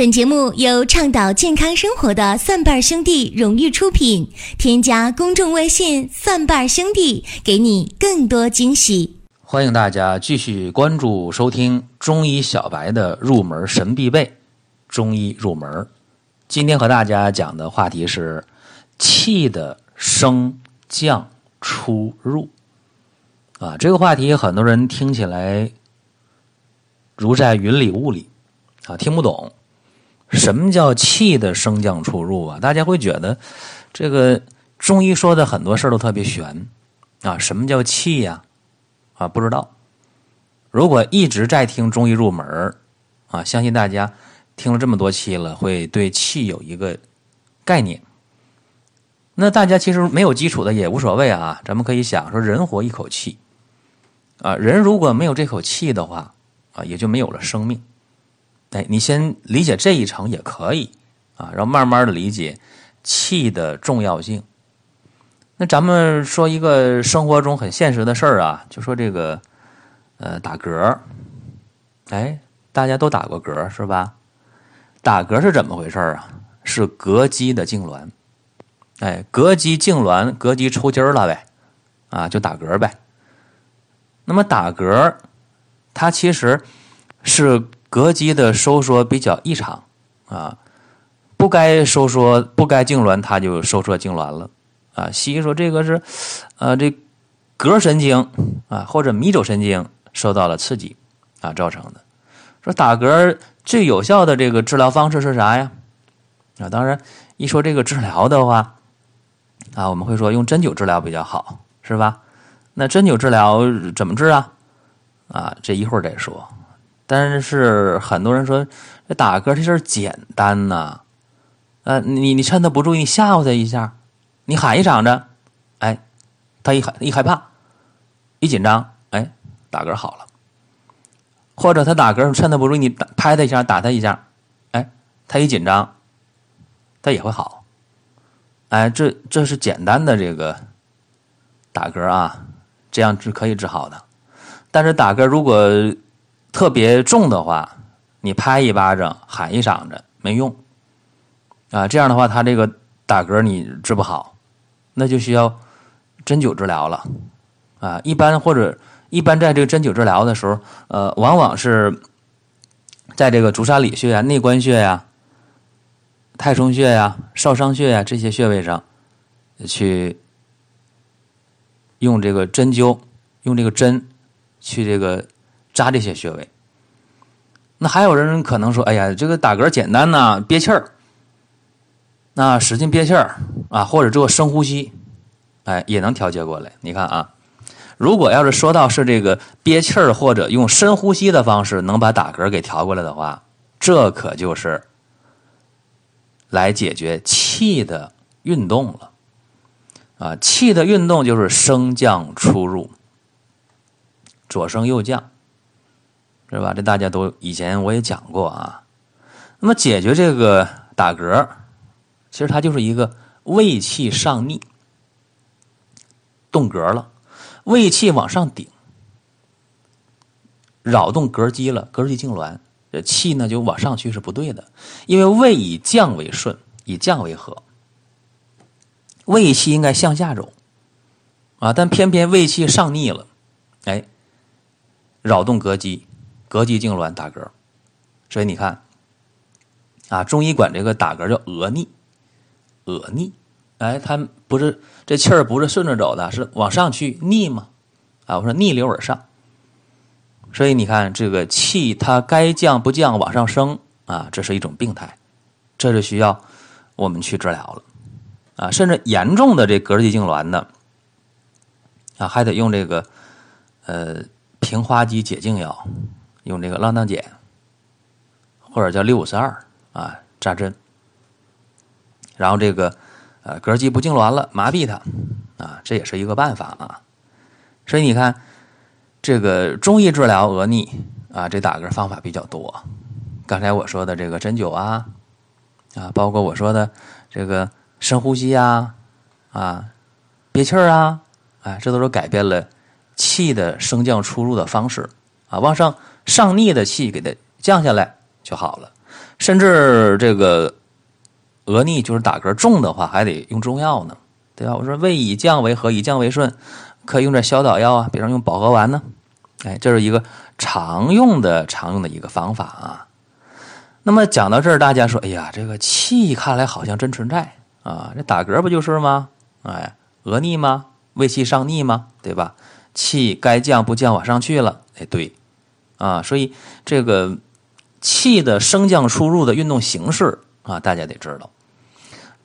本节目由倡导健康生活的蒜瓣兄弟荣誉出品。添加公众微信“蒜瓣兄弟”，给你更多惊喜。欢迎大家继续关注收听中医小白的入门神必备中医入门。今天和大家讲的话题是气的升降出入。啊，这个话题很多人听起来如在云里雾里啊，听不懂。什么叫气的升降出入啊？大家会觉得这个中医说的很多事都特别玄啊。什么叫气呀？啊，不知道。如果一直在听中医入门啊，相信大家听了这么多期了，会对气有一个概念。那大家其实没有基础的也无所谓啊，咱们可以想说，人活一口气啊，人如果没有这口气的话啊，也就没有了生命。哎，你先理解这一层也可以啊，然后慢慢的理解气的重要性。那咱们说一个生活中很现实的事儿啊，就说这个呃打嗝，哎，大家都打过嗝是吧？打嗝是怎么回事啊？是膈肌的痉挛，哎，膈肌痉挛，膈肌抽筋了呗，啊，就打嗝呗。那么打嗝，它其实是。膈肌的收缩比较异常，啊，不该收缩、不该痉挛，它就收缩痉挛了，啊，西医说这个是，呃，这膈神经啊或者迷走神经受到了刺激，啊造成的。说打嗝最有效的这个治疗方式是啥呀？啊，当然一说这个治疗的话，啊，我们会说用针灸治疗比较好，是吧？那针灸治疗怎么治啊？啊，这一会儿再说。但是很多人说这打嗝这事儿简单呐，呃，你你趁他不注意吓唬他一下，你喊一嗓子，哎，他一害一害怕，一紧张，哎，打嗝好了。或者他打嗝趁他不注意，你拍他一下，打他一下，哎，他一紧张，他也会好。哎，这这是简单的这个打嗝啊，这样是可以治好的。但是打嗝如果特别重的话，你拍一巴掌、喊一嗓子没用啊！这样的话，他这个打嗝你治不好，那就需要针灸治疗了啊！一般或者一般在这个针灸治疗的时候，呃，往往是在这个足三里穴啊、内关穴呀、太冲穴呀、少商穴呀这些穴位上去用这个针灸，用这个针去这个。扎这些穴位，那还有人可能说：“哎呀，这个打嗝简单呐，憋气儿，那使劲憋气儿啊，或者做深呼吸，哎，也能调节过来。”你看啊，如果要是说到是这个憋气儿或者用深呼吸的方式能把打嗝给调过来的话，这可就是来解决气的运动了啊！气的运动就是升降出入，左升右降。是吧？这大家都以前我也讲过啊。那么解决这个打嗝，其实它就是一个胃气上逆，动嗝了，胃气往上顶，扰动膈肌了，膈肌痉挛，这气呢就往上去是不对的。因为胃以降为顺，以降为和，胃气应该向下走啊，但偏偏胃气上逆了，哎，扰动膈肌。膈肌痉挛打嗝，所以你看，啊，中医管这个打嗝叫额逆，额逆，哎，它不是这气儿不是顺着走的，是往上去逆嘛，啊，我说逆流而上，所以你看这个气它该降不降往上升啊，这是一种病态，这是需要我们去治疗了，啊，甚至严重的这膈肌痉挛的，啊，还得用这个呃平滑肌解痉药。用这个浪荡碱，或者叫六五四二啊，扎针，然后这个呃膈肌不痉挛了，麻痹它啊，这也是一个办法啊。所以你看，这个中医治疗额逆啊，这打嗝方法比较多。刚才我说的这个针灸啊，啊，包括我说的这个深呼吸呀，啊，憋气儿啊，哎，这都是改变了气的升降出入的方式啊，往上。上逆的气给它降下来就好了，甚至这个额逆就是打嗝重的话，还得用中药呢，对吧？我说胃以降为和，以降为顺，可以用点消导药啊，比如用保和丸呢。哎，这是一个常用的、常用的一个方法啊。那么讲到这儿，大家说：“哎呀，这个气看来好像真存在啊！这打嗝不就是吗？哎，额逆吗？胃气上逆吗？对吧？气该降不降，往上去了。哎，对啊，所以这个气的升降出入的运动形式啊，大家得知道。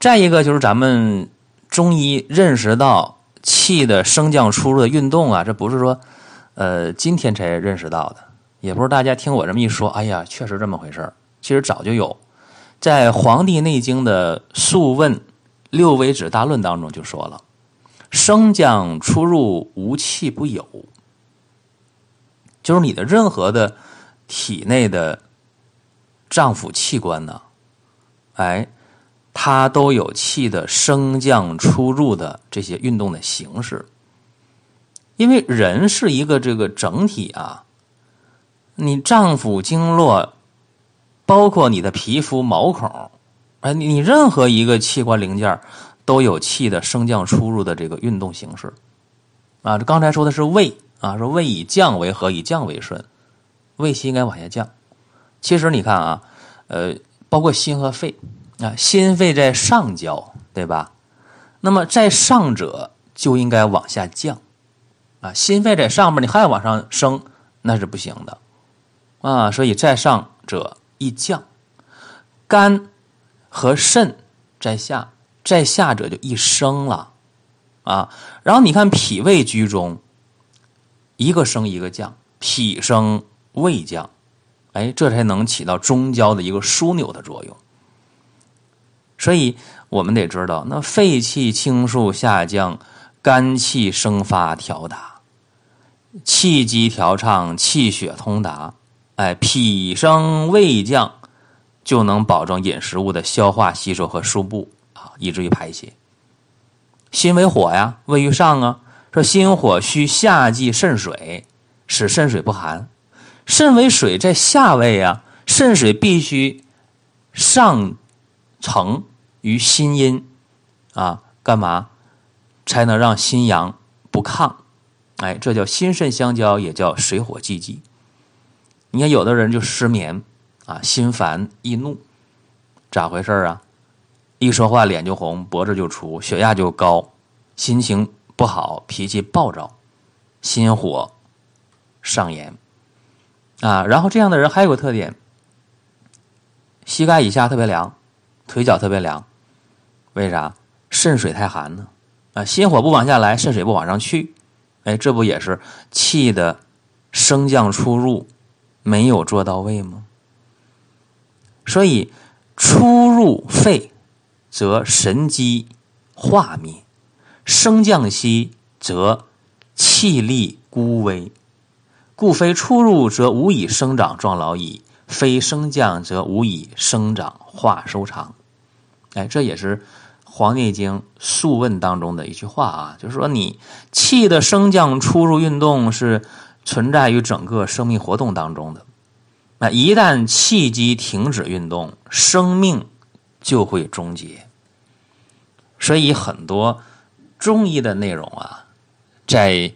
再一个就是咱们中医认识到气的升降出入的运动啊，这不是说呃今天才认识到的，也不是大家听我这么一说，哎呀，确实这么回事儿。其实早就有，在《黄帝内经》的《素问·六微指大论》当中就说了：“升降出入无气不有。”就是你的任何的体内的脏腑器官呢，哎，它都有气的升降出入的这些运动的形式。因为人是一个这个整体啊，你脏腑经络。包括你的皮肤毛孔，哎，你任何一个器官零件都有气的升降出入的这个运动形式，啊，这刚才说的是胃啊，说胃以降为和，以降为顺，胃气应该往下降。其实你看啊，呃，包括心和肺啊，心肺在上焦，对吧？那么在上者就应该往下降，啊，心肺在上面，你还往上升，那是不行的，啊，所以在上者。一降，肝和肾在下，在下者就一升了啊。然后你看脾胃居中，一个升一个降，脾升胃降，哎，这才能起到中焦的一个枢纽的作用。所以我们得知道，那肺气清肃下降，肝气生发调达，气机调畅，气血通达。哎，脾升胃降，就能保证饮食物的消化吸收和输布啊，以至于排泄。心为火呀，位于上啊，说心火需夏季肾水，使肾水不寒；肾为水在下位啊，肾水必须上承于心阴啊，干嘛才能让心阳不亢？哎，这叫心肾相交，也叫水火既济。你看，有的人就失眠，啊，心烦易怒，咋回事啊？一说话脸就红，脖子就粗，血压就高，心情不好，脾气暴躁，心火上炎，啊，然后这样的人还有个特点，膝盖以下特别凉，腿脚特别凉，为啥？肾水太寒呢？啊，心火不往下来，肾水不往上去，哎，这不也是气的升降出入？没有做到位吗？所以出入肺，则神机化灭；升降息，则气力孤微。故非出入，则无以生长壮老矣；非升降，则无以生长化收长。哎，这也是《黄帝内经·素问》当中的一句话啊，就是说你气的升降出入运动是。存在于整个生命活动当中的，那一旦气机停止运动，生命就会终结。所以很多中医的内容啊，在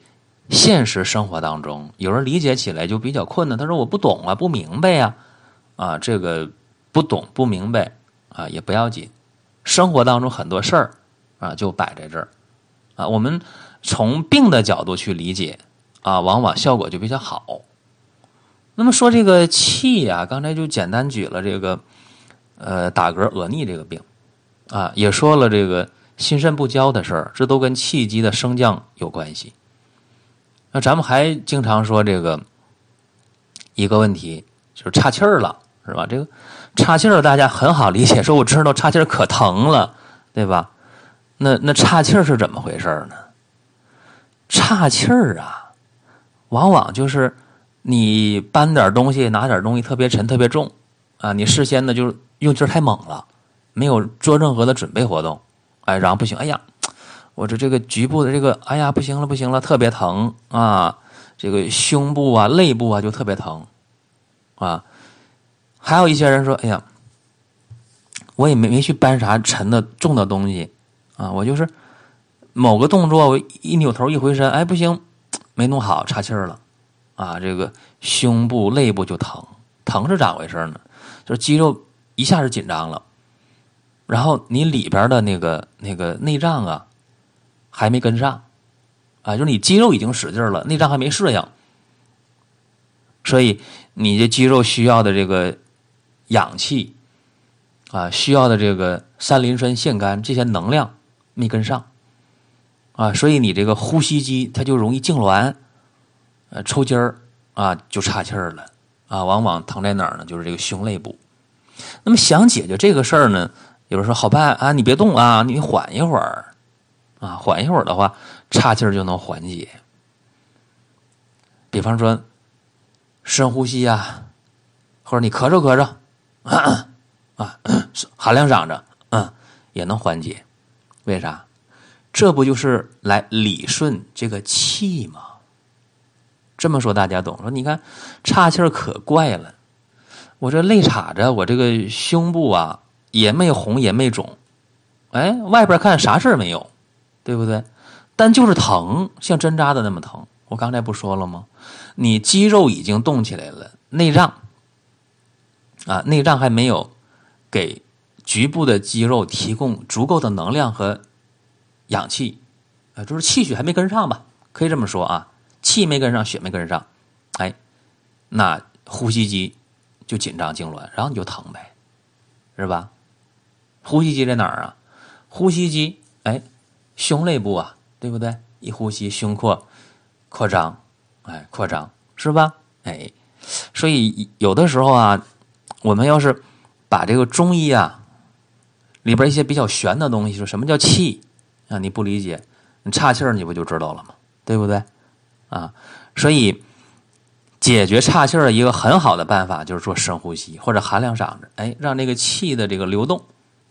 现实生活当中，有人理解起来就比较困难。他说：“我不懂啊，不明白呀。”啊，这个不懂不明白啊也不要紧，生活当中很多事儿啊就摆在这儿啊，我们从病的角度去理解。啊，往往效果就比较好。那么说这个气呀，刚才就简单举了这个，呃，打嗝、恶逆这个病，啊，也说了这个心肾不交的事儿，这都跟气机的升降有关系。那咱们还经常说这个一个问题，就是岔气儿了，是吧？这个岔气儿大家很好理解，说我知道岔气儿可疼了，对吧？那那岔气儿是怎么回事呢？岔气儿啊！往往就是你搬点东西、拿点东西特别沉、特别重啊！你事先呢就是用劲儿太猛了，没有做任何的准备活动，哎，然后不行，哎呀，我这这个局部的这个，哎呀，不行了，不行了，特别疼啊！这个胸部啊、肋部啊就特别疼啊。还有一些人说，哎呀，我也没没去搬啥沉的重的东西啊，我就是某个动作，我一扭头一回身，哎，不行，没弄好，岔气儿了啊，这个胸部、肋部就疼，疼是咋回事呢？就是肌肉一下子紧张了，然后你里边的那个那个内脏啊还没跟上啊，就是你肌肉已经使劲了，内脏还没适应，所以你的肌肉需要的这个氧气。啊，需要的这个三磷酸腺苷这些能量没跟上，啊，所以你这个呼吸机它就容易痉挛，呃，抽筋儿啊，就岔气儿了啊，往往疼在哪儿呢？就是这个胸肋部。那么想解决这个事儿呢，有人说好办啊，你别动啊，你缓一会儿啊，缓一会儿的话，岔气儿就能缓解。比方说深呼吸呀，或者你咳嗽咳嗽。啊，含量长着，嗯，也能缓解。为啥？这不就是来理顺这个气吗？这么说大家懂？说你看岔气儿可怪了，我这肋叉着，我这个胸部啊也没红也没肿，哎，外边看啥事儿没有，对不对？但就是疼，像针扎的那么疼。我刚才不说了吗？你肌肉已经动起来了，内脏啊，内脏还没有。给局部的肌肉提供足够的能量和氧气，啊，就是气血还没跟上吧？可以这么说啊，气没跟上，血没跟上，哎，那呼吸机就紧张痉挛，然后你就疼呗，是吧？呼吸机在哪儿啊？呼吸机，哎，胸肋部啊，对不对？一呼吸，胸廓扩张，哎，扩张，是吧？哎，所以有的时候啊，我们要是。把这个中医啊里边一些比较玄的东西，说什么叫气啊？你不理解，你岔气儿你不就知道了吗？对不对？啊，所以解决岔气儿的一个很好的办法就是做深呼吸或者含量嗓子，哎，让这个气的这个流动，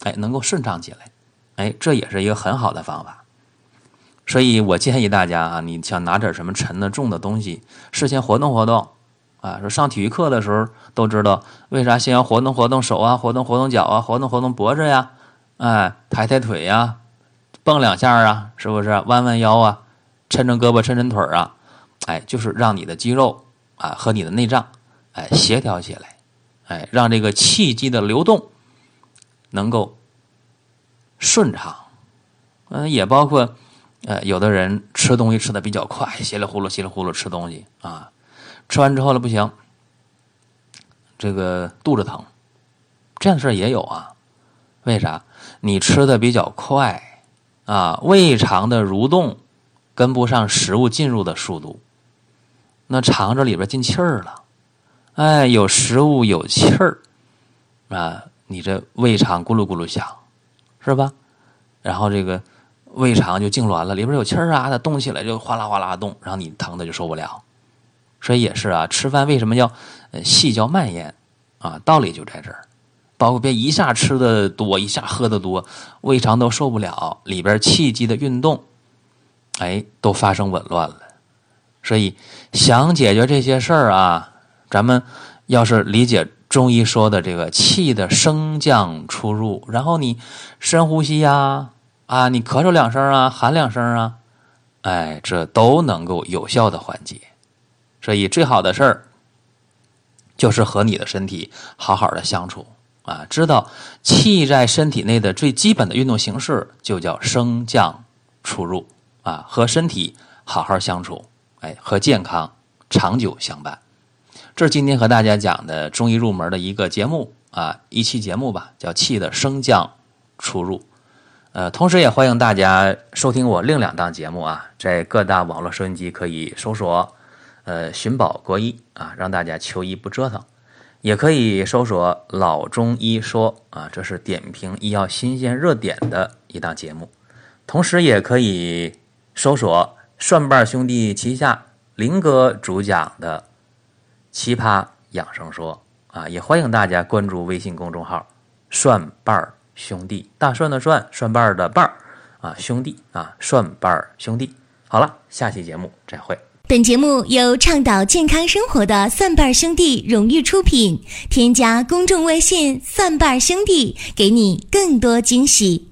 哎，能够顺畅起来，哎，这也是一个很好的方法。所以我建议大家啊，你想拿点什么沉的重的东西，事先活动活动。啊，说上体育课的时候都知道，为啥先要活动活动手啊，活动活动脚啊，活动活动脖子呀，哎，抬抬腿呀，蹦两下啊，是不是？弯弯腰啊，抻抻胳膊，抻抻腿啊，哎，就是让你的肌肉啊和你的内脏哎协调起来，哎，让这个气机的流动能够顺畅。嗯，也包括呃，有的人吃东西吃的比较快，稀里呼噜稀里呼噜吃东西啊。吃完之后了不行，这个肚子疼，这样的事也有啊。为啥？你吃的比较快啊，胃肠的蠕动跟不上食物进入的速度，那肠子里边进气儿了，哎，有食物有气儿啊，你这胃肠咕噜咕噜响，是吧？然后这个胃肠就痉挛了，里边有气儿啊，它动起来就哗啦哗啦动，然后你疼的就受不了。所以也是啊，吃饭为什么要细嚼慢咽啊？道理就在这儿，包括别一下吃的多，一下喝的多，胃肠都受不了，里边气机的运动，哎，都发生紊乱了。所以想解决这些事儿啊，咱们要是理解中医说的这个气的升降出入，然后你深呼吸呀，啊，你咳嗽两声啊，喊两声啊，哎，这都能够有效的缓解。所以，最好的事儿就是和你的身体好好的相处啊！知道气在身体内的最基本的运动形式就叫升降出入啊！和身体好好相处，哎，和健康长久相伴。这是今天和大家讲的中医入门的一个节目啊，一期节目吧，叫气的升降出入。呃，同时也欢迎大家收听我另两档节目啊，在各大网络收音机可以搜索。呃，寻宝国医啊，让大家求医不折腾，也可以搜索“老中医说”啊，这是点评医药新鲜热点的一档节目。同时，也可以搜索蒜瓣兄弟旗下林哥主讲的《奇葩养生说》啊，也欢迎大家关注微信公众号“蒜瓣儿兄弟”，大蒜的蒜，蒜瓣儿的瓣儿啊，兄弟啊，蒜瓣儿兄弟。好了，下期节目再会。本节目由倡导健康生活的蒜瓣兄弟荣誉出品。添加公众微信“蒜瓣兄弟”，给你更多惊喜。